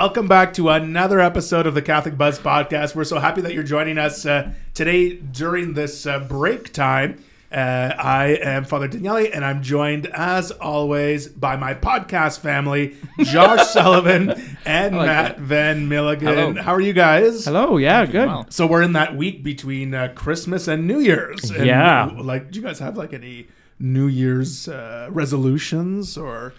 Welcome back to another episode of the Catholic Buzz podcast. We're so happy that you're joining us uh, today during this uh, break time. Uh, I am Father Daniele, and I'm joined, as always, by my podcast family, Josh Sullivan and like Matt that. Van Milligan. Hello. How are you guys? Hello, yeah, good. well. So we're in that week between uh, Christmas and New Year's. And, Yeah. Like, do you guys have like any New Year's uh, resolutions or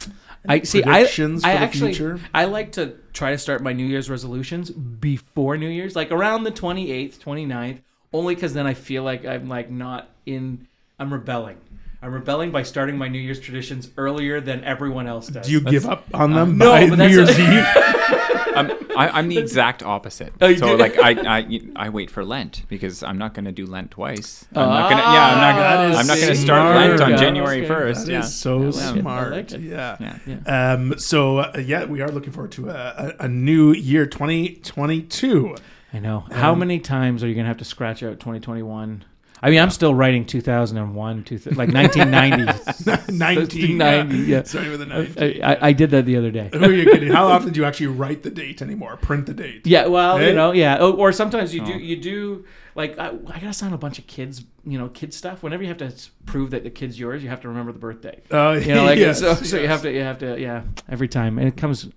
I see. I, I for the actually, future? I like to try to start my New Year's resolutions before New Year's, like around the 28th, 29th, only because then I feel like I'm like not in. I'm rebelling. I'm rebelling by starting my New Year's traditions earlier than everyone else does. do you give up on them uh, no, by but New that's- Year's Eve? I'm, I, I'm the exact opposite. Oh, so do? like I, I I wait for Lent because I'm not going to do Lent twice. I'm not gonna yeah I'm Ah, not gonna I'm not going to start Lent on Yeah, January okay. first. That Yeah. is so I like it. I smart. like it. Yeah. yeah. Um, so uh, yeah, we are looking forward to a, a, a new year, 2022. I know. How many times are you gonna have to scratch out 2021? I mean, I'm still writing 2001, two, like 1990. 19. 90, yeah. Starting with a 19. I, I, I did that the other day. Who are you kidding? How often do you actually write the date anymore? Print the date? Yeah, well, Hey? you know, yeah, or, or sometimes you do Oh. you do like I, I gotta sign a bunch of kids, you know, kid stuff. Whenever you have to prove that the kid's yours, you have to remember the birthday. Uh, You know, like yes, so, so you have to you have to yeah every time, and it comes.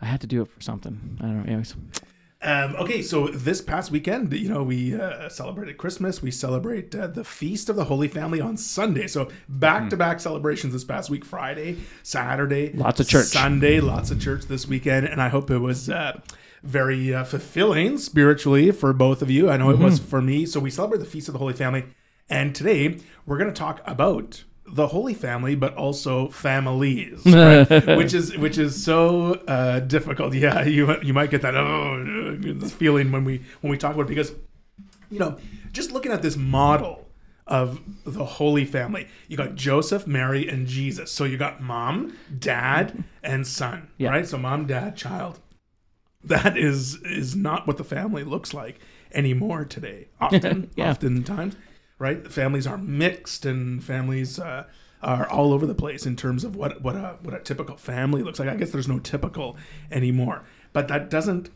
I had to do it for something. I don't know. Anyways, Um, okay, so this past weekend, you know, we uh, celebrated Christmas. We celebrate uh, the Feast of the Holy Family on Sunday. So back to back celebrations this past week Friday, Saturday. Lots of church. Sunday, lots of church this weekend. And I hope it was uh, very uh, fulfilling spiritually for both of you. I know it was for me. So we celebrate the Feast of the Holy Family. And today we're going to talk about the Holy Family, but also families, right? which is which is so uh, difficult. Yeah, you you might get that oh feeling when we when we talk about it because you know just looking at this model of the Holy Family, you got Joseph, Mary, and Jesus. So you got mom, dad, and son, Yeah. right? So mom, dad, child. That is is not what the family looks like anymore today. Often, Yeah. oftentimes, right? Families are mixed, and families uh, are all over the place in terms of what what a what a typical family looks like. I guess there's no typical anymore, but that doesn't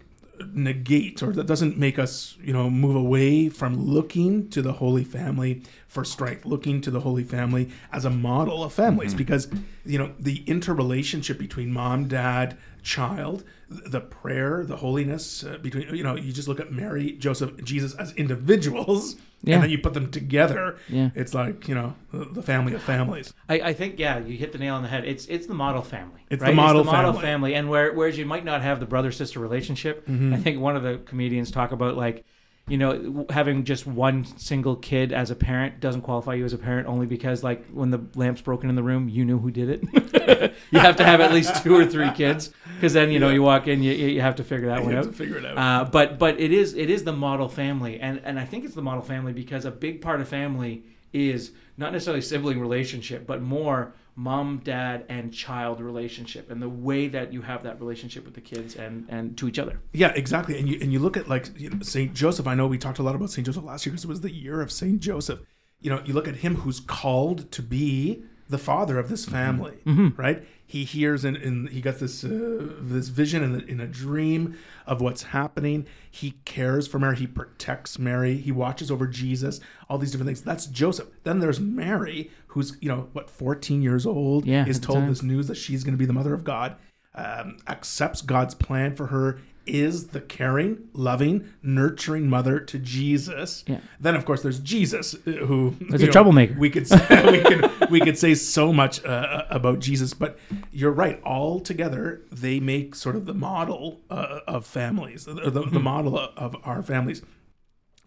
negate or that doesn't make us you know move away from looking to the holy family for strength looking to the holy family as a model of families because you know the interrelationship between mom dad child the prayer the holiness uh, between you know you just look at mary joseph jesus as individuals Yeah. and then you put them together Yeah. it's like you know the, the family of families I, I think yeah, you hit the nail on the head. It's it's the model family. It's the right? model it's the model family. family, and where whereas you might not have the brother sister relationship. Mm-hmm. I think one of the comedians talk about like. You know, having just one single kid as a parent doesn't qualify you as a parent only because, like, when the lamp's broken in the room, you knew who did it. you have to have at least two or three kids because then you know you walk in, you, you have to figure that you one have out. to figure it out Uh, but but it is it is the model family, and and I think it's the model family because a big part of family is not necessarily sibling relationship, but more mom, dad, and child relationship, and the way that you have that relationship with the kids and and to each other. Yeah, exactly. And you and you look at like you know, Saint Joseph. I know we talked a lot about Saint Joseph last year because it was the year of Saint Joseph. You know, you look at him who's called to be the father of this family, right? He hears and, and he got this uh, this vision in, in a dream of what's happening. He cares for Mary. He protects Mary. He watches over Jesus. All these different things. That's Joseph. Then there's Mary, who's you know what, 14 years old. Yeah, is told this news that she's going to be the mother of God. Um, accepts God's plan for her. Is the caring, loving, nurturing mother to Jesus. Yeah. Then, of course, there's Jesus, uh, who you a troublemaker. We could say, we could we could say so much uh, about Jesus, but you're right. All together, they make sort of the model uh, of families, the, the, the model of, of our families.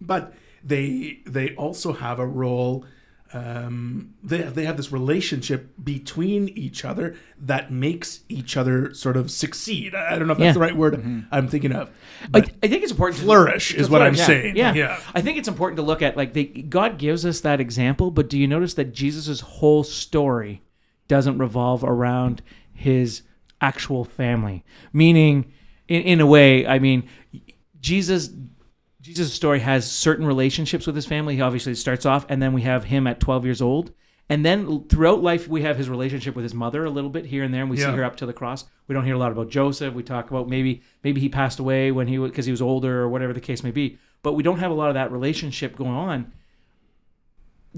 But they they also have a role. Um, they they have this relationship between each other that makes each other sort of succeed. I I don't know if that's Yeah. the right word I'm thinking of. I, But I think it's important to flourish to is what I'm yeah, saying. Yeah. Yeah. I think it's important to look at like they, God gives us that example, but do you notice that Jesus' whole story doesn't revolve around his actual family? Meaning, in, in a way, I mean, Jesus. Jesus' story has certain relationships with his family. He obviously starts off, and then we have him at 12 years old, And then throughout life, we have his relationship with his mother a little bit here and there, and we Yeah. see her up to the cross. We don't hear a lot about Joseph. We talk about maybe maybe he passed away when he because he was older or whatever the case may be. But we don't have a lot of that relationship going on.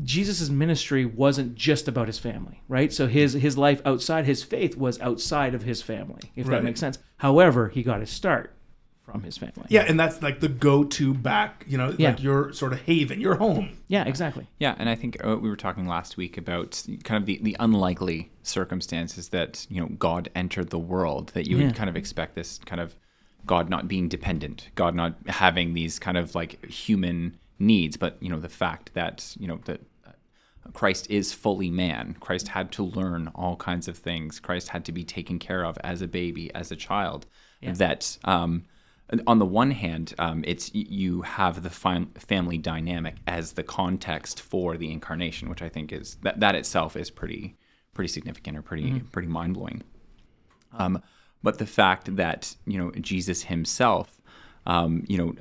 Jesus' ministry wasn't just about his family, right? So his his life outside his faith was outside of his family, if Right. that makes sense. However, he got his start from his family. Yeah, and that's like the go-to back, you know, Yeah. like your sort of haven, your home. Yeah, exactly. Yeah, and I think uh, we were talking last week about kind of the, the unlikely circumstances that you know God entered the world. That you Yeah. would kind of expect this kind of God not being dependent, God not having these kind of like human needs, but you know the fact that you know that uh, Christ is fully man. Christ had to learn all kinds of things. Christ had to be taken care of as a baby, as a child. That um, on the one hand, um, it's you have the fam- family dynamic as the context for the incarnation, which I think is that that itself is pretty pretty significant or pretty pretty mind blowing. Um, but the fact that you know Jesus himself, um, you know,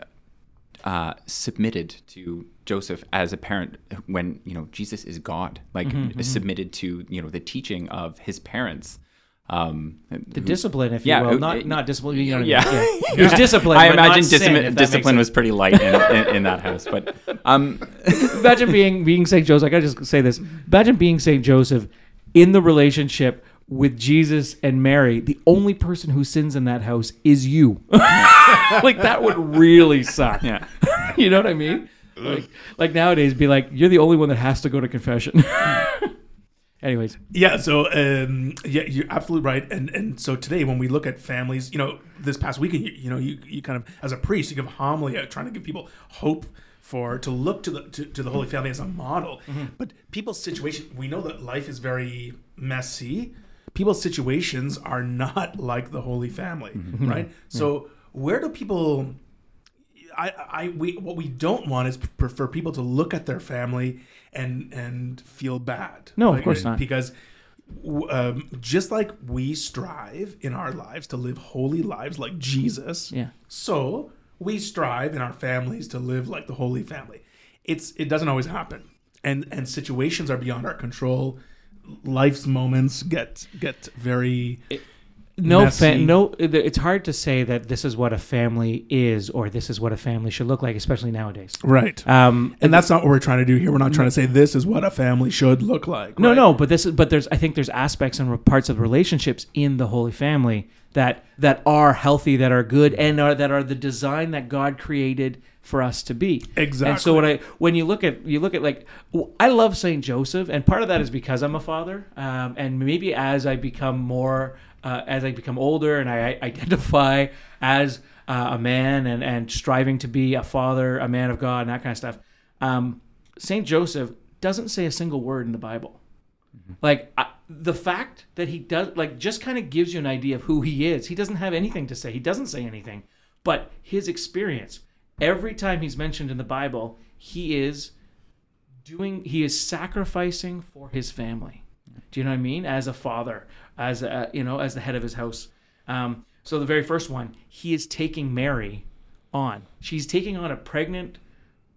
uh, submitted to Joseph as a parent when you know Jesus is God, like submitted to you know the teaching of his parents. Um, The discipline, if Yeah, you will, not uh, not discipline. You know yeah. I mean? yeah. There's discipline. I imagine sin, discipline, if that makes discipline was pretty light in, in, in that house, but um, Imagine being being Saint Joseph. I gotta just say this. Imagine being Saint Joseph in the relationship with Jesus and Mary. The only person who sins in that house is you. like that would really suck. yeah. you know what I mean? Like, like nowadays, be like, you're the only one that has to go to confession. Anyways, Yeah, so um, yeah, you're absolutely right. And and so today, when we look at families, you know, this past weekend, you, you know, you, you kind of as a priest, you give homily, uh, trying to give people hope for to look to the to, to the Holy Family as a model. But people's situation, we know that life is very messy. People's situations are not like the Holy Family, right? So where do people? I, I, we, what we don't want is for people to look at their family and and feel bad. No, of course not. Because um, just like we strive in our lives to live holy lives like Jesus, Yeah. so we strive in our families to live like the Holy Family. It's it doesn't always happen, and and situations are beyond our control. Life's moments get get very no, fa- no. It's hard to say that this is what a family is, or this is what a family should look like, especially nowadays. right. Um, and that's not what we're trying to do here. We're not trying to say this is what a family should look like. No, right? no, but this is but there's I think there's aspects and parts of relationships in the Holy Family that that are healthy, that are good, and are that are the design that God created for us to be. Exactly. And so when I when you look at you look at like i love Saint Joseph, and part of that is because I'm a father, um, and maybe as I become more uh, as I become older and I identify as uh, a man and and striving to be a father, a man of God, and that kind of stuff. Um, Saint Joseph doesn't say a single word in the Bible. Like I, the fact that he does, like, just kind of gives you an idea of who he is. He doesn't have anything to say. He doesn't say anything, but his experience. Every time he's mentioned in the Bible, he is doing. He is sacrificing for his family. Do you know what I mean? As a father, as a, you know, as the head of his house. Um, so the very first one, he is taking Mary on. She's taking on a pregnant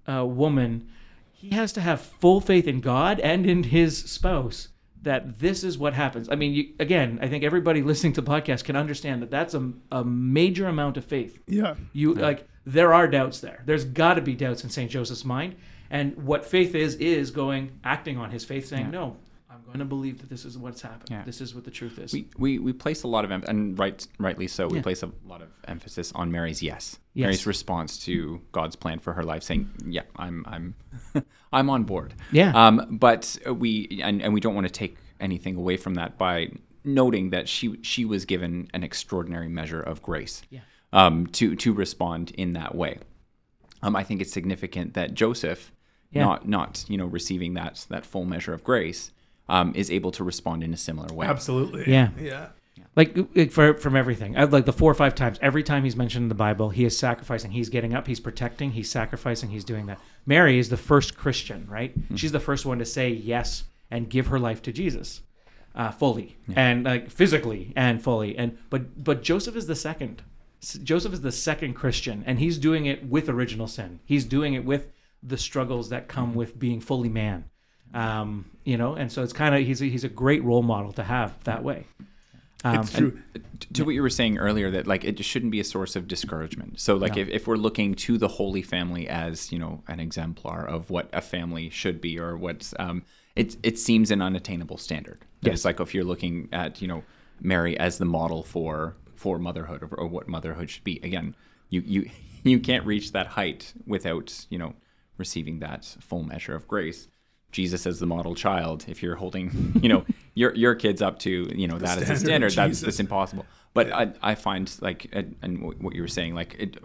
uh, woman. He has to have full faith in God and in his spouse that this is what happens. I mean, you, again, I think everybody listening to the podcast can understand that that's a, a major amount of faith. Yeah. You like there are doubts there. There's got to be doubts in Saint Joseph's mind, and what faith is is going acting on his faith, saying, Yeah. "No, I'm going to believe that this is what's happened. Yeah. This is what the truth is." We, we, we place a lot of em- and right rightly so. We Yeah. place a lot of emphasis on Mary's yes. Yes. Mary's response to God's plan for her life, saying, "Yeah, I'm I'm I'm on board." Yeah. Um, but we and, and we don't want to take anything away from that by noting that she she was given an extraordinary measure of grace. Yeah. Um, to to respond in that way. Um, I think it's significant that Joseph, Yeah. not not you know receiving that that full measure of grace, um, is able to respond in a similar way. Absolutely. Yeah. Yeah. like, like for, from everything. Like the four or five times every time he's mentioned in the bible he is sacrificing. He's getting up. He's protecting. He's sacrificing. He's doing that. Mary is the first christian right? She's the first one to say yes and give her life to jesus uh, fully and like physically and fully. And but but joseph is the second. Joseph is the second christian and he's doing it with original sin. He's doing it with the struggles that come with being fully man Um, you know, and so it's kind of he's a, he's a great role model to have that way. Um, It's true. to what you were saying earlier that like it just shouldn't be a source of discouragement so like No. if, if we're looking to the holy family as you know an exemplar of what a family should be or what's um it it seems an unattainable standard Yes. it's like if you're looking at you know mary as the model for for motherhood or, or what motherhood should be again you you you can't reach that height without you know receiving that full measure of grace Jesus as the model child, if you're holding, you know, your your kids up to, you know, that as a standard that's, that's impossible. But I, I find like, and- and what you were saying, like, it,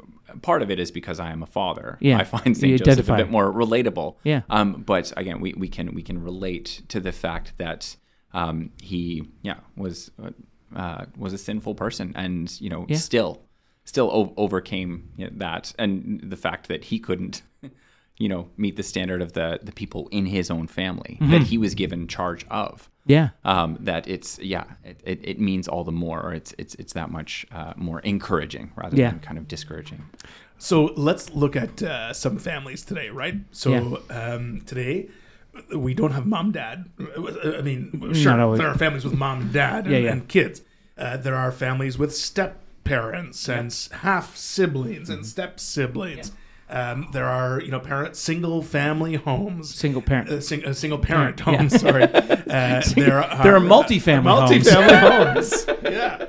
part of it is because I am a father. Yeah. I find You Saint Joseph a bit more relatable. Yeah. Um. But again, we, we can we can relate to the fact that um he yeah was uh, uh was a sinful person and you know Yeah. still still o- overcame you know, that and the fact that he couldn't you know meet the standard of the the people in his own family Mm-hmm. that he was given charge of yeah, um, that it's yeah it, it, it means all the more or it's it's it's that much uh, more encouraging rather Yeah. than kind of discouraging So let's look at uh, some families today, right? So um, today we don't have mom, dad. I mean, sure, no, we- there are families with mom and dad and, Yeah, yeah. and kids. Uh, there are families with step parents and half siblings Mm-hmm. and step siblings. Um, there are, you know, parent single family homes. single parent. Uh, sing, uh, single parent homes. Sorry, uh, there are There are multifamily homes. multifamily homes. Yeah,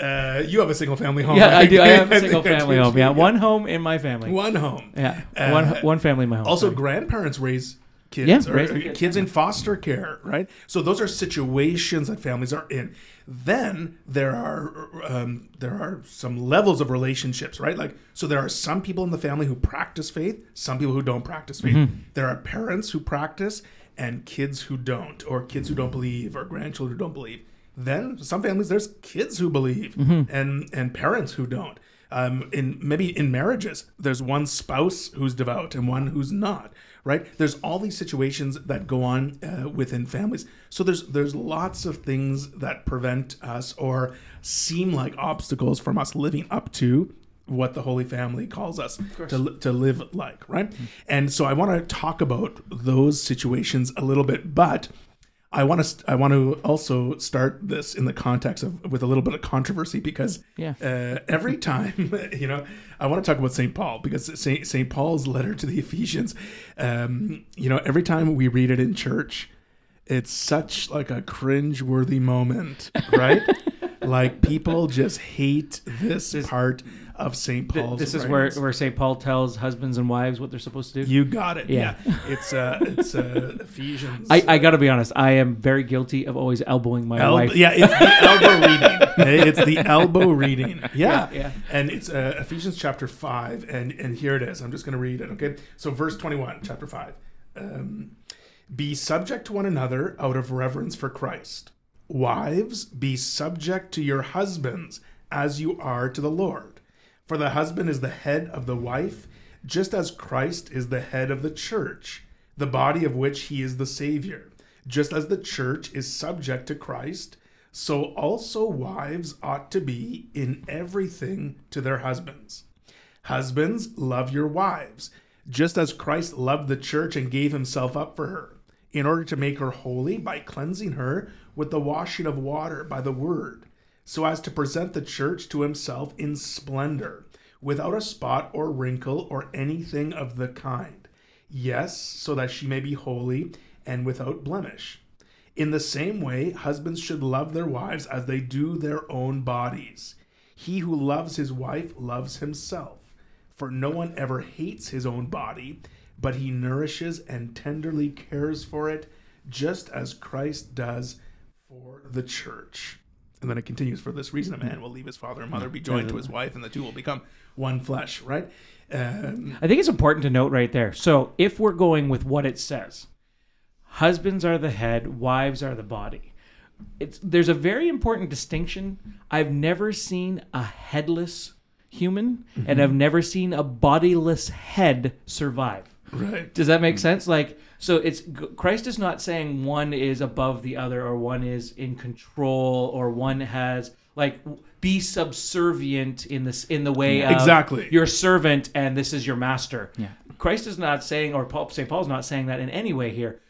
uh, you have a single family home. yeah, I do. I have a single family home. Yeah, one home in my family. one home. Yeah, Uh, one one family in my home. Also, sorry. grandparents raise kids, Yeah, or, raise kids, kids in foster care, right? So those are situations that families are in. Then there are um, there are some levels of relationships, right? Like so, there are some people in the family who practice faith, some people who don't practice faith. Mm-hmm. There are parents who practice and kids who don't, or kids who don't believe, or grandchildren who don't believe. Then some families there's kids who believe Mm-hmm. and and parents who don't. Um, in maybe in marriages, there's one spouse who's devout and one who's not. Right? There's all these situations that go on uh, within families. So there's there's lots of things that prevent us or seem like obstacles from us living up to what the Holy Family calls us to, to live like, right? And so I want to talk about those situations a little bit, but I want to I want to also start this in the context of with a little bit of controversy because Yeah. uh, every time you know I want to talk about Saint Paul because Saint Saint Paul's letter to the Ephesians, um, you know, every time we read it in church, it's such like a cringe-worthy moment, right? like people just hate This- part of Th- Paul's. this is where writings. where St. Paul tells husbands and wives what they're supposed to do. you got it. Yeah, Yeah. it's uh, it's uh, Ephesians. I, I got to be honest. I am very guilty of always elbowing my Elbow, wife. yeah, it's the elbow reading. It's the elbow reading. Yeah, Yeah, yeah. And it's uh, Ephesians chapter five, and and here it is. I'm just going to read it. Okay, so verse 21, chapter five. Um, be subject to one another out of reverence for Christ. Wives, be subject to your husbands as you are to the Lord. For the husband is the head of the wife, just as Christ is the head of the church, the body of which he is the Savior. Just as the church is subject to Christ, so also wives ought to be in everything to their husbands. Husbands, love your wives, just as Christ loved the church and gave himself up for her, in order to make her holy by cleansing her with the washing of water by the word, so as to present the church to himself in splendor, without a spot or wrinkle or anything of the kind. Yes, so that she may be holy and without blemish. In the same way, husbands should love their wives as they do their own bodies. He who loves his wife loves himself. For no one ever hates his own body, but he nourishes and tenderly cares for it, just as Christ does for the church. And then it continues, for this reason, a man will leave his father and mother, be joined to his wife, and the two will become one flesh, right? Um, I think it's important to note right there. So if we're going with what it says, husbands are the head, wives are the body. It's there's a very important distinction. I've never seen a headless human, and I've never seen a bodiless head survive. Right. Does that make sense? Like, so it's Christ is not saying one is above the other, or one is in control, or one has like be subservient in this in the way of Exactly. your servant, and this is your master. Yeah. Christ is not saying, or Paul, St. Paul's not saying that in any way here.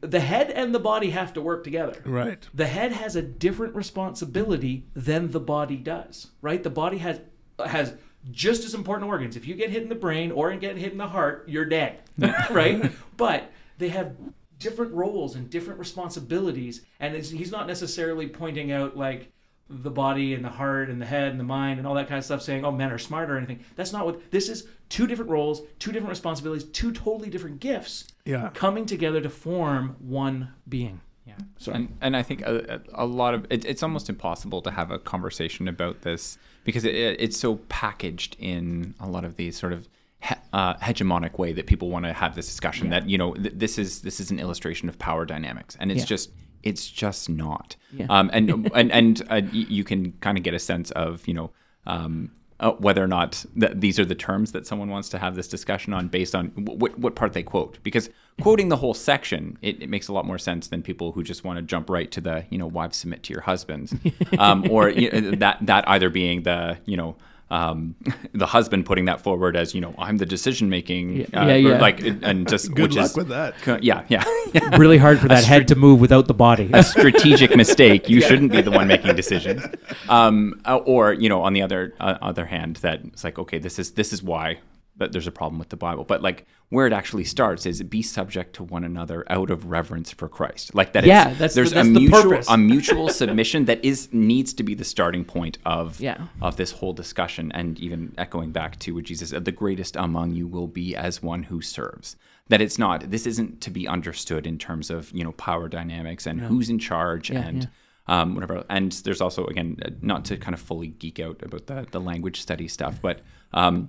the head and the body have to work together. Right. The head has a different responsibility than the body does, right? The body has has just as important organs. If you get hit in the brain or get hit in the heart, you're dead, right? But they have different roles and different responsibilities, and it's, he's not necessarily pointing out like the body and the heart and the head and the mind and all that kind of stuff saying oh men are smart or anything that's not what this is two different roles two different responsibilities two totally different gifts Yeah. coming together to form one being Yeah. Sorry. And, and I think a, a lot of it, it's almost impossible to have a conversation about this because it, it, it's so packaged in a lot of these sort of he, uh, hegemonic way that people want to have this discussion that you know th- this is this is an illustration of power dynamics and it's Yeah. just it's just not. Yeah. Um, and and and uh, y- you can kind of get a sense of you know. Um, uh, whether or not th- these are the terms that someone wants to have this discussion on based on w- what, what part they quote. Because quoting the whole section it, it makes a lot more sense than people who just want to jump right to the you know wives submit to your husbands. Um, or you know, that that either being the you know um, the husband putting that forward as you know I'm the decision making uh, Yeah, yeah. like and just Good which luck is with that. yeah yeah yeah really hard for that head to move without the body a strategic mistake. You shouldn't be the one making decisions. Um, uh, or you know, on the other uh, other hand, that it's like, okay, this is this is why that there's a problem with the Bible. But like where it actually starts is be subject to one another out of reverence for Christ. Like that. Yeah, it's, that's the- there's that's a the mutual purpose. a mutual submission that is needs to be the starting point of Yeah. of this whole discussion. And even echoing back to what Jesus said, the greatest among you will be as one who serves. That it's not. This isn't to be understood in terms of you know power dynamics and who's in charge Yeah, and um, whatever. And there's also again not to kind of fully geek out about the the language study stuff, but um,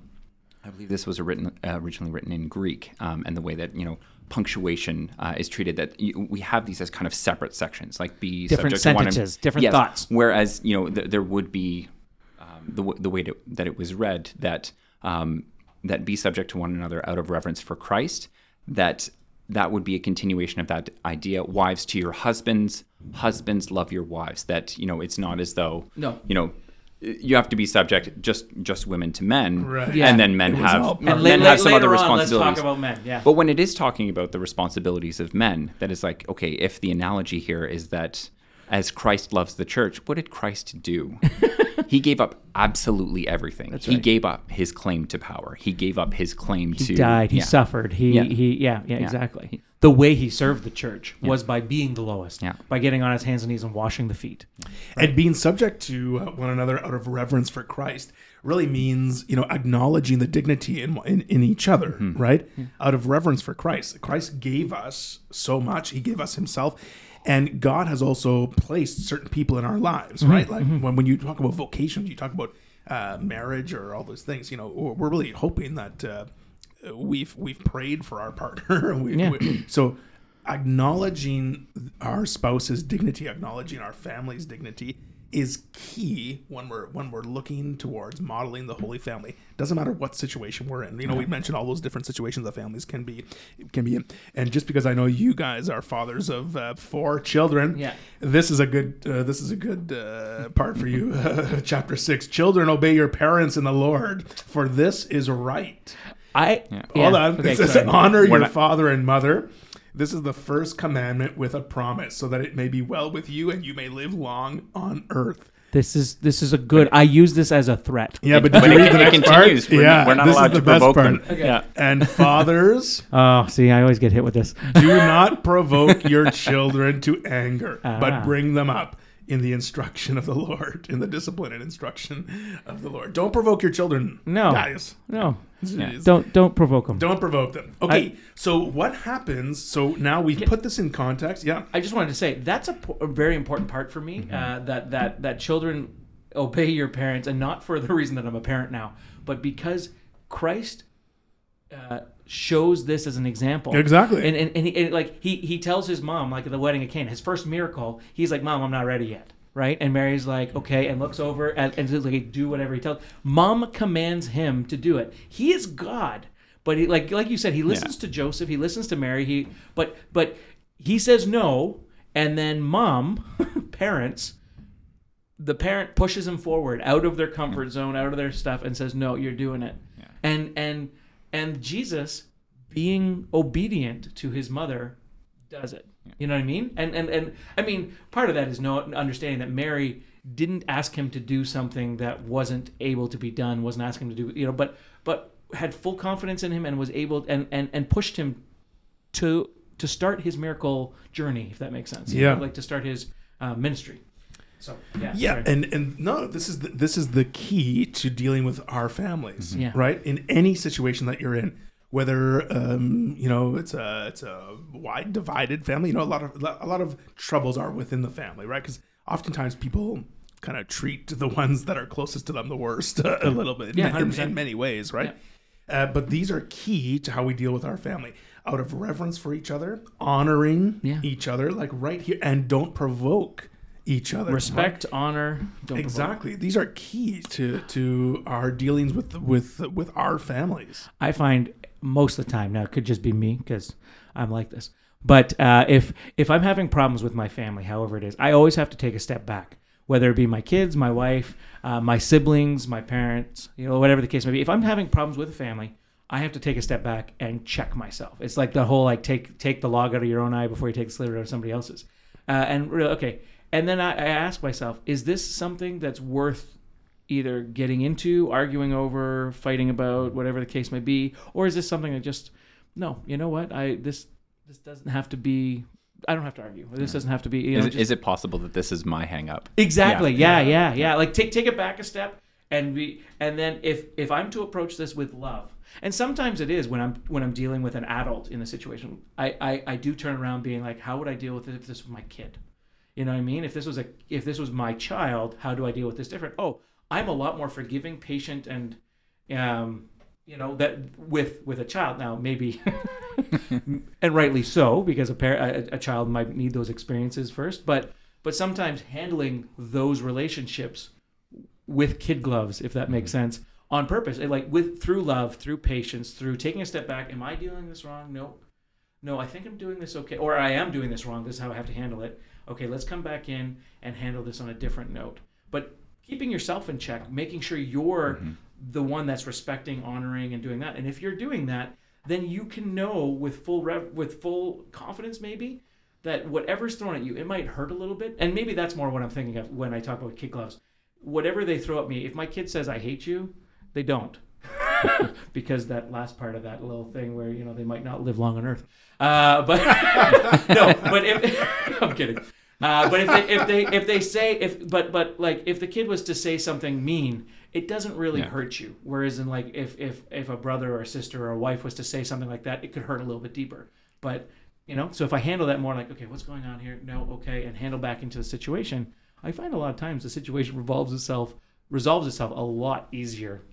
I believe this was written uh, originally written in Greek, um, and the way that you know punctuation uh, is treated. That you, we have these as kind of separate sections, like be Different subject to one and- sentences, different Yes. thoughts. Whereas you know th- there would be um, the w- the way to, that it was read that um, that be subject to one another out of reverence for Christ. That that would be a continuation of that idea. Wives to your husbands, husbands love your wives. That you know it's not as though No. you know you have to be subject just just women to men, Right. Yeah. and then men have all or part- and men la- have some later other on, let's responsibilities. talk about men yeah But when it is talking about the responsibilities of men, that is like, okay, if the analogy here is that as Christ loves the church, what did Christ do? he gave up absolutely everything. he right. gave up his claim to power. He gave up his claim to he died he yeah. suffered he Yeah. he yeah, yeah exactly the way he served the church was by being the lowest Yeah. by getting on his hands and knees and washing the feet And being subject to uh, one another out of reverence for Christ really means, you know, acknowledging the dignity in in, in each other, Mm-hmm. right? Out of reverence for Christ. Christ gave us so much. He gave us himself. And God has also placed certain people in our lives, Mm-hmm. right? Like when, when you talk about vocations, you talk about uh, marriage or all those things, you know, we're we're really hoping that uh, we've we've prayed for our partner. we, Yeah. we- so acknowledging our spouse's dignity, acknowledging our family's dignity is key when we're when we're looking towards modeling the holy family. Doesn't matter what situation we're in. You know, we mentioned all those different situations that families can be can be in. And just because I know you guys are fathers of uh, four children, Yeah. this is a good uh, this is a good uh, part for you. Chapter six: Children, obey your parents in the Lord, for this is right. I Hold on. okay, it says, sorry. honor We're your not- father and mother. This is the first commandment with a promise, so that it may be well with you and you may live long on earth. this is this is a good i use this as a threat Yeah, but But did you it, read the it next continues. part? We're, yeah, we're not this is allowed the to best provoke part. them. Yeah. And fathers, oh see i always get hit with this do not provoke your children to anger, Ah. but bring them up in the instruction of the Lord, in the discipline and instruction of the Lord. Don't provoke your children, No. guys. no It's- don't don't provoke them Don't provoke them. Okay, so what happens? So now we've put this in context. Yeah. I just wanted to say that's a, po- a very important part for me. Uh, that that that children obey your parents, and not for the reason that I'm a parent now, but because Christ uh, shows this as an example. Exactly. And and, and, he, and like he he tells his mom like at the wedding of Cana, his first miracle, he's like, "Mom, I'm not ready yet." Right, and Mary's like, okay, and looks over and, and says like, do whatever he tells. Mom commands him to do it. He is God, but he like like you said, he listens to Joseph, he listens to Mary. He but but he says no, and then mom, parents, the parent pushes him forward out of their comfort zone, out of their stuff, and says, "No, you're doing it." And and and Jesus, being obedient to his mother, does it. You know what I mean? And and and I mean, part of that is no understanding that Mary didn't ask him to do something that wasn't able to be done, wasn't asking him to do, you know, but but had full confidence in him and was able and and and pushed him to to start his miracle journey, if that makes sense. You Yeah. know, like to start his uh, ministry. So yeah, Yeah, sorry. and and no, this is the, this is the key to dealing with our families, Yeah. right? In any situation that you're in, whether um, you know it's a it's a wide divided family, you know, a lot of a lot of troubles are within the family, right? Because oftentimes people kind of treat the ones that are closest to them the worst a little bit, in- Yeah, in, in many ways, right? Uh, but these are key to how we deal with our family out of reverence for each other, honoring Yeah. each other, like right here, and don't provoke each other. right? respect, honor, don't provoke. Exactly. These are key to to our dealings with with with our families. I find most of the time now it could just be me because I'm like this. But uh, if if I'm having problems with my family, however it is, I always have to take a step back. Whether it be my kids, my wife, uh, my siblings, my parents, you know, whatever the case may be. If I'm having problems with a family, I have to take a step back and check myself. It's like the whole like take take the log out of your own eye before you take the sliver out of somebody else's. Uh, and really, okay, and then I, I ask myself, is this something that's worth either getting into, arguing over, fighting about, whatever the case may be, or is this something that just no, you know what? I this this doesn't have to be. I don't have to argue. This doesn't have to be. You Is, know, it- just- is it possible that this is my hang up? Exactly. Yeah. Yeah, yeah, yeah. Like take take it back a step and we and then if if I'm to approach this with love. And sometimes it is when I'm when I'm dealing with an adult in the situation. I, I, I do turn around being like, how would I deal with it if this was my kid? You know what I mean? If this was a if this was my child, how do I deal with this different? Oh, I'm a lot more forgiving, patient, and um, you know that with with a child now maybe, and rightly so because a, parent a a child might need those experiences first. But but sometimes handling those relationships with kid gloves, if that makes sense, on purpose, like with through love, through patience, through taking a step back. Am I doing this wrong? No, no. I think I'm doing this okay, or I am doing this wrong. This is how I have to handle it. Okay, let's come back in and handle this on a different note. But keeping yourself in check, making sure you're mm-hmm. the one that's respecting, honoring, and doing that. And if you're doing that, then you can know with full rev- with full confidence, maybe that whatever's thrown at you, it might hurt a little bit. And maybe that's more what I'm thinking of when I talk about kid gloves. Whatever they throw at me, if my kid says I hate you, they don't. because that last part of that little thing where you know they might not live long on earth. Uh, but no but if i'm kidding. Uh, but if they, if they if they say if but but like if the kid was to say something mean it doesn't really Yeah. hurt you. Whereas in like if if if a brother or a sister or a wife was to say something like that it could hurt a little bit deeper. But you know so if i handle that more like okay what's going on here? No okay and handle back into the situation i find a lot of times the situation revolves itself resolves itself a lot easier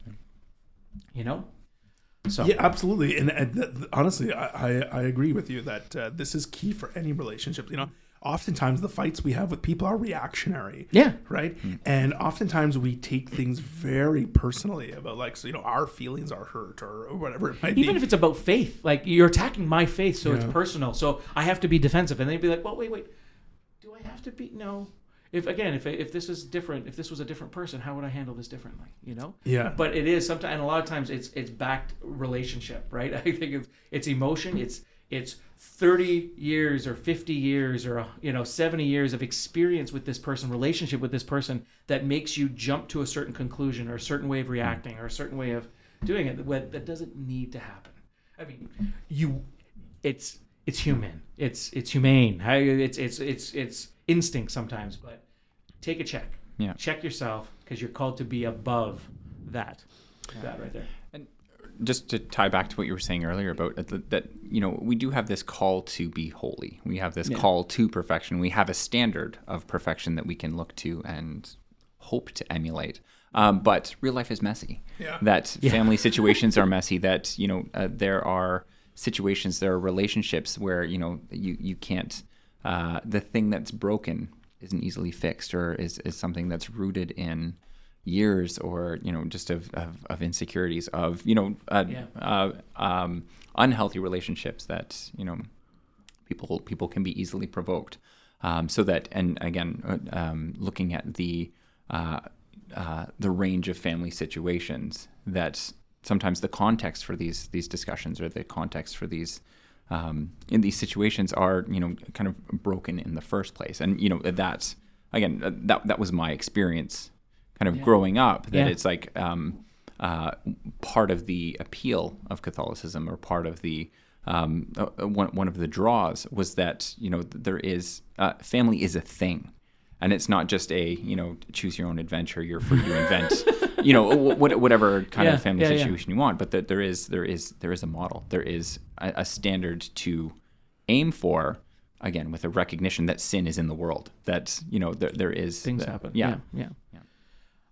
you know so Yeah, absolutely. And, and th- th- honestly, I, I, I agree with you that uh, this is key for any relationship. You know, oftentimes the fights we have with people are reactionary. yeah Right. And oftentimes we take things very personally about like, so, you know, our feelings are hurt or, or whatever it might even be. Even if it's about faith like you're attacking my faith so it's personal so i have to be defensive and they'd be like well wait wait do i have to be no if again if, if this is different if this was a different person how would i handle this differently you know? Yeah. but it is sometimes and a lot of times it's it's backed relationship right? I think it's it's emotion it's it's 30 years or 50 years or you know 70 years of experience with this person relationship with this person that makes you jump to a certain conclusion or a certain way of reacting or a certain way of doing it that, that doesn't need to happen. I mean you it's it's human. It's it's humane. It's it's it's it's instinct sometimes but take a check Yeah. check yourself because you're called to be above that that right there And just to tie back to what you were saying earlier about that, that you know we do have this call to be holy. We have this Yeah. call to perfection. We have a standard of perfection that we can look to and hope to emulate. Um, but real life is messy. Yeah. That family situations are messy. That you know uh, there are situations, there are relationships where you know you you can't. Uh, the thing that's broken isn't easily fixed, or is is something that's rooted in years or you know just of, of, of insecurities of you know uh, Yeah. uh, um, unhealthy relationships that you know people people can be easily provoked um, so that and again uh, um, looking at the uh, uh, the range of family situations that sometimes the context for these these discussions or the context for these um, in these situations are you know kind of broken in the first place, and you know that's again uh, that that was my experience, kind of growing up. That Yeah. it's like um, uh, part of the appeal of Catholicism, or part of the um, uh, one one of the draws was that you know there is uh, family is a thing, and it's not just a you know choose your own adventure. You're free to invent. You know, wh- whatever kind Yeah, of family yeah, yeah. situation you want, but that there is there is there is a model, there is a, a standard to aim for. Again, with a recognition that sin is in the world, that you know there, there is things that- happen. Yeah, yeah, yeah.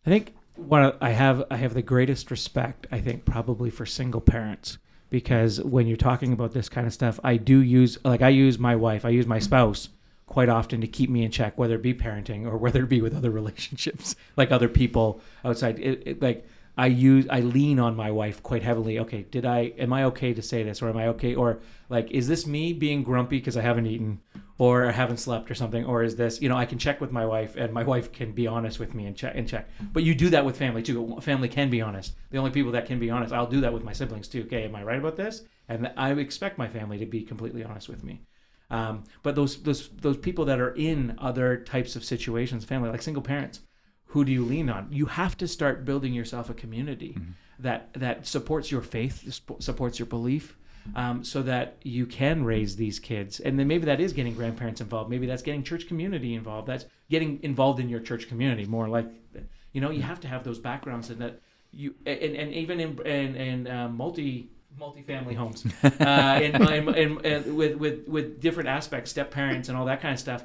I think of, I have I have the greatest respect. I think probably for single parents because when you're talking about this kind of stuff, I do use like I use my wife, I use my spouse quite often to keep me in check, whether it be parenting or whether it be with other relationships, like other people outside. It, it, like I use I lean on my wife quite heavily. Okay, did I am I okay to say this or am I okay or like is this me being grumpy because I haven't eaten or I haven't slept or something or is this you know I can check with my wife and my wife can be honest with me and check and check. But you do that with family too. Family can be honest. The only people that can be honest, I'll do that with my siblings too. Okay, am I right about this? And I expect my family to be completely honest with me. Um, but those those those people that are in other types of situations, family like single parents, who do you lean on? You have to start building yourself a community that that supports your faith, supports your belief, um, so that you can raise these kids. And then maybe that is getting grandparents involved. Maybe that's getting church community involved. That's getting involved in your church community more like, you know, you have to have those backgrounds and that you and, and even in in, in uh, multi multi-family homes uh, in, in, in, in, with with with different aspects step parents and all that kind of stuff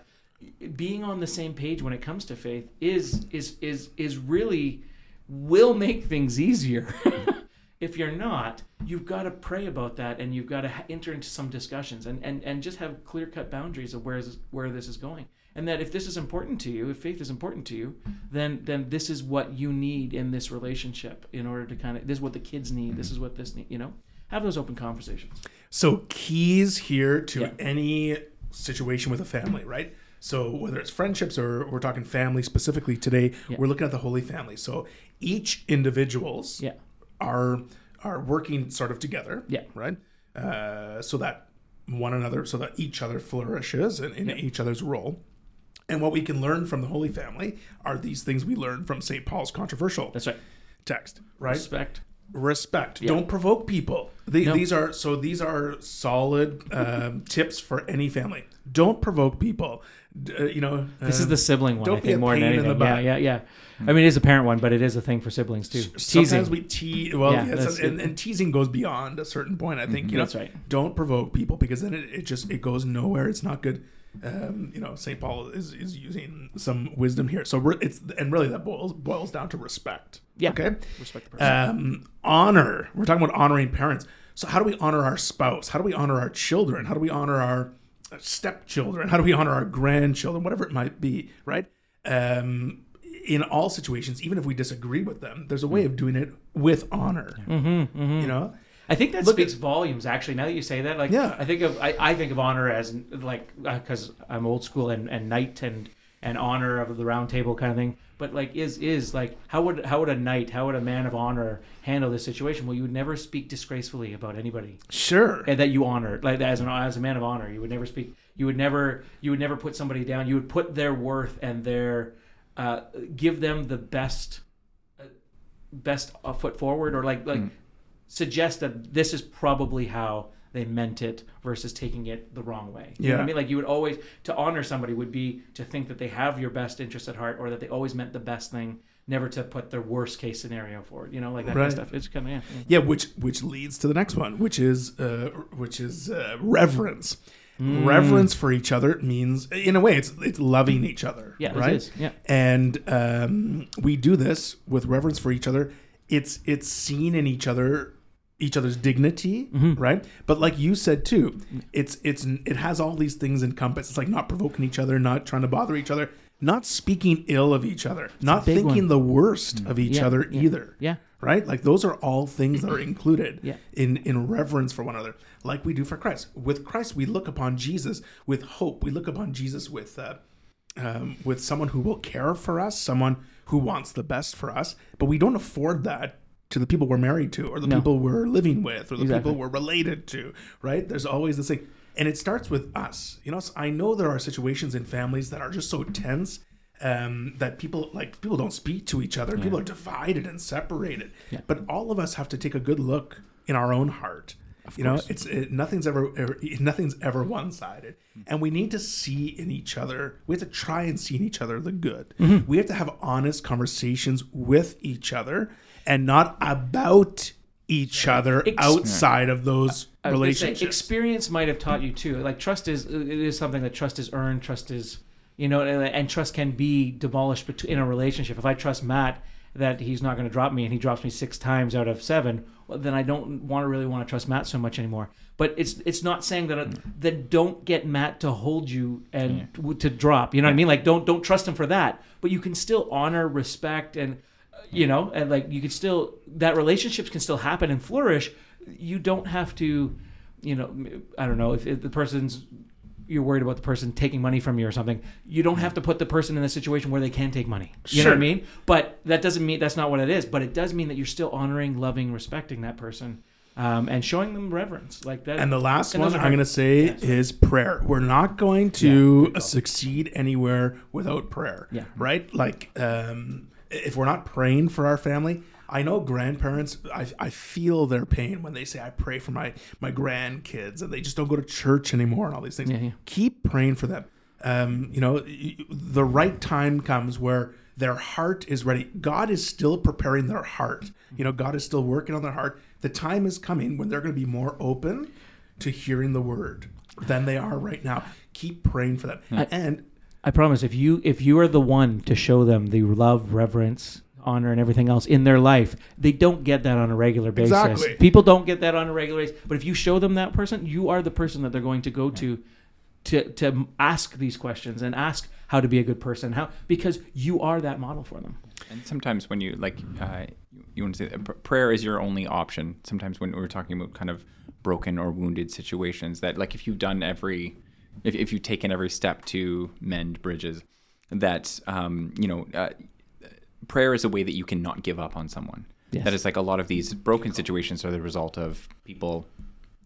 being on the same page when it comes to faith is is is is really will make things easier. If you're not you've got to pray about that and you've got to enter into some discussions and and, and just have clear cut boundaries of where is where this is going. And that if this is important to you if faith is important to you then then this is what you need in this relationship in order to kind of this is what the kids need this mm-hmm. is what this need you know? Have those open conversations. So keys here to Yeah. any situation with a family, right? So whether it's friendships or we're talking family specifically today, Yeah. we're looking at the Holy Family. So each individuals yeah are are working sort of together, Yeah. right? Uh, so that one another, so that each other flourishes in, in each other's role. And what we can learn from the Holy Family are these things we learn from St. Paul's controversial that's right text, right? respect respect don't provoke people the, No. these are so these are solid um, tips for any family don't provoke people uh, you know This is um, the sibling one, don't I be a more than pain in the anything. Yeah, butt. yeah, yeah. I mean, it is a parent one, but it is a thing for siblings too. sometimes Teasing. we tease well Yeah, yes, and, and teasing goes beyond a certain point i think you know That's right. don't provoke people because then it, it just it goes nowhere it's not good um, you know st paul is, is using some wisdom here so we're, it's and really that boils boils down to respect Yeah. okay Respect the person. um, honor. We're talking about honoring parents. So how do we honor our spouse? How do we honor our children? How do we honor our stepchildren? How do we honor our grandchildren? Whatever it might be, right? Um, in all situations, even if we disagree with them, there's a way of doing it with honor. Mm-hmm, You know, I think that Look speaks volumes. Actually, now that you say that, like, Yeah. I think of I, I think of honor as like because I'm old school and, and knight and and honor of the round table kind of thing. But like, is is like how would how would a knight, how would a man of honor handle this situation? Well, you would never speak disgracefully about anybody sure. and that you honor like as an as a man of honor you would never speak you would never you would never put somebody down you would put their worth and their uh, give them the best uh, best uh, foot forward or like like suggest that this is probably how they meant it versus taking it the wrong way you know what Yeah. i mean like you would always to honor somebody would be to think that they have your best interest at heart or that they always meant the best thing never to put their worst case scenario forward you know like that kind of stuff it's kind of yeah, yeah. Yeah, which which leads to the next one, which is uh, which is uh, reverence. Reverence for each other means, in a way, it's it's loving each other. Yeah, right. is, yeah. and um, we do this with reverence for each other. It's it's seen in each other each other's dignity, Mm-hmm. right? But like you said too, it's it's it has all these things encompassed. It's like not provoking each other, not trying to bother each other, not speaking ill of each other, not thinking one. The worst of each Yeah, other yeah, either yeah. right? Like those are all things that are included Yeah. in in reverence for one another, like we do for Christ. With Christ, we look upon Jesus with hope. We look upon Jesus with uh, um, with someone who will care for us, someone who wants the best for us. But we don't afford that to the people we're married to or the No. people we're living with or the Exactly. people we're related to, right? There's always this thing. And it starts with us. You know, I know there are situations in families that are just so tense um, that people like people don't speak to each other. People are divided and separated. Yeah. But all of us have to take a good look in our own heart. you know, it's it, nothing's ever, ever nothing's ever one sided, and we need to see in each other. We have to try and see in each other the good. We have to have honest conversations with each other, and not about each other Ex- outside of those I was gonna say, relationships. experience might have taught you too. Like trust is it is something that trust is earned. Trust is you know, and, and trust can be demolished bet- in a relationship. If I trust Matt that he's not going to drop me and he drops me six times out of seven, well, then I don't want to really want to trust Matt so much anymore. But it's it's not saying that mm. that don't get Matt to hold you and to, to drop. You know what I mean? Like don't don't trust him for that. But you can still honor, respect, and you know, and like you can still that relationships can still happen and flourish. You don't have to, you know, I don't know if, if the person's you're worried about the person taking money from you or something. You don't have to put the person in a situation where they can take money. You know what I mean? But that doesn't mean that's not what it is. But it does mean that you're still honoring, loving, respecting that person, um, and showing them reverence like that. And the last and one I'm going to say Yeah, sorry. is prayer. We're not going to succeed anywhere without prayer. Yeah. Right? Like, um, if we're not praying for our family, I know grandparents, I, I feel their pain when they say, I pray for my, my grandkids and they just don't go to church anymore and all these things. Yeah, yeah. Keep praying for them. Um, you know, the right time comes where their heart is ready. God is still preparing their heart. You know, God is still working on their heart. The time is coming when they're going to be more open to hearing the word than they are right now. Keep praying for them. And I promise if you if you are the one to show them the love, reverence, honor, and everything else in their life, they don't get that on a regular basis. Exactly. People don't get that on a regular basis. But if you show them that person, you are the person that they're going to go to to to ask these questions and ask how to be a good person. How because you are that model for them. And sometimes when you like, uh, you, you want to say that prayer is your only option. Sometimes when we're talking about kind of broken or wounded situations, that like if you've done every, if, if you've taken every step to mend bridges, that um, you know, uh, prayer is a way that you can not give up on someone. Yes. That is like a lot of these broken situations are the result of people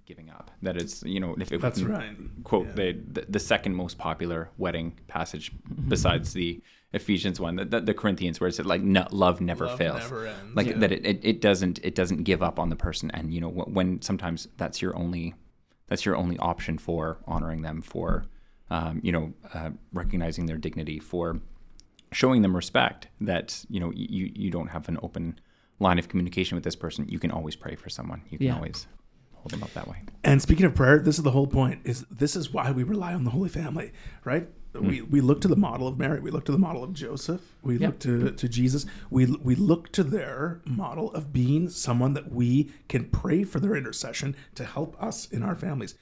giving up. That it's you know if, if we That's right. quote Yeah. the, the the second most popular wedding passage besides the Ephesians one, the, the, the Corinthians, where it said like no, love never Love fails, never ends. like Yeah. that it, it, it doesn't it doesn't give up on the person, and you know when, when sometimes that's your only that's your only option for honoring them, for um, you know uh, recognizing their dignity, for showing them respect. That you know you you don't have an open line of communication with this person. You can always pray for someone. You can Yeah. always hold them up that way. And speaking of prayer, this is the whole point. Is this is why we rely on the Holy Family, right? We, we look to the model of Mary. We look to the model of Joseph. We Yeah. look to, to Jesus. We we look to their model of being someone that we can pray for their intercession to help us in our families.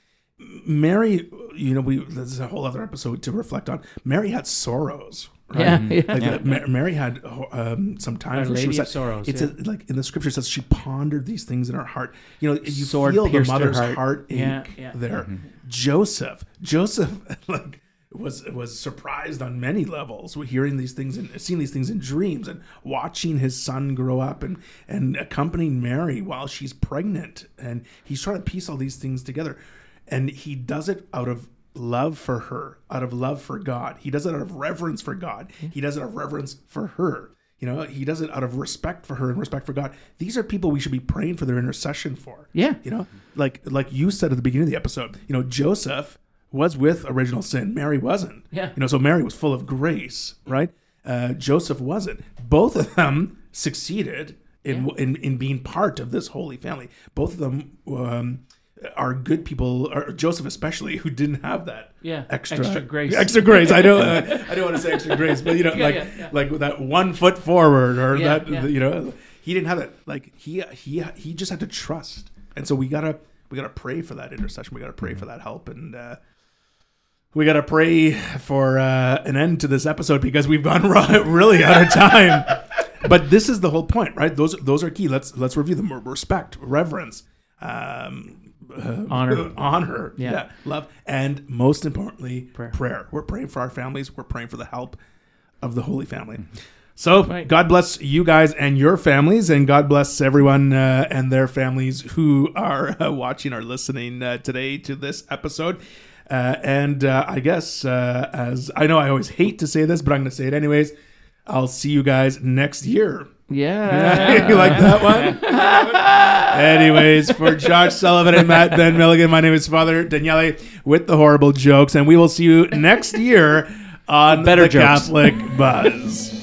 Mary, you know, we this is a whole other episode to reflect on. Mary had sorrows, right? Yeah, yeah. Like uh, Ma- Mary had um, some times Our where she was Lady of at- Sorrows, It's yeah. a, like in the scripture it says she pondered these things in her heart. You know, you Sword feel the mother's heart. heartache Yeah, yeah. there. Joseph, Joseph, like was was surprised on many levels with hearing these things and seeing these things in dreams and watching his son grow up and and accompanying Mary while she's pregnant. And he's trying to piece all these things together. And he does it out of love for her out of love for God. He does it out of reverence for God. Mm-hmm. He does it out of reverence for her. You know he does it out of respect for her and respect for God. These are people we should be praying for their intercession for. Yeah. you know like like you said at the beginning of the episode you know joseph was with original sin. Mary wasn't. Yeah. you know so mary was full of grace right? Uh, joseph wasn't. Both of them succeeded in, in in being part of this holy family. Both of them um, are good people or joseph especially who didn't have that Yeah, extra extra grace. extra grace. I don't uh, i don't want to say extra grace but you know Yeah, like yeah, yeah. like that one foot forward or Yeah, that yeah. you know he didn't have it like he he he just had to trust. And so we gotta we gotta pray for that intercession. We gotta pray for that help. And uh we gotta pray for uh an end to this episode because we've gone really out of time but this is the whole point right those those are key let's let's review them respect reverence um uh, Honor. honor Yeah. yeah. love and most importantly Prayer. prayer we're praying for our families we're praying for the help of the holy family So Right. God bless you guys and your families, and God bless everyone uh, and their families who are uh, watching or listening uh, today to this episode. Uh, and uh, I guess, uh, as I know, I always hate to say this, but I'm going to say it anyways. I'll see you guys next year. Yeah. you like that one? Anyways, for Josh Sullivan and Matt Ben Milligan, my name is Father Daniele with the horrible jokes, and we will see you next year on Better the jokes. Catholic Buzz.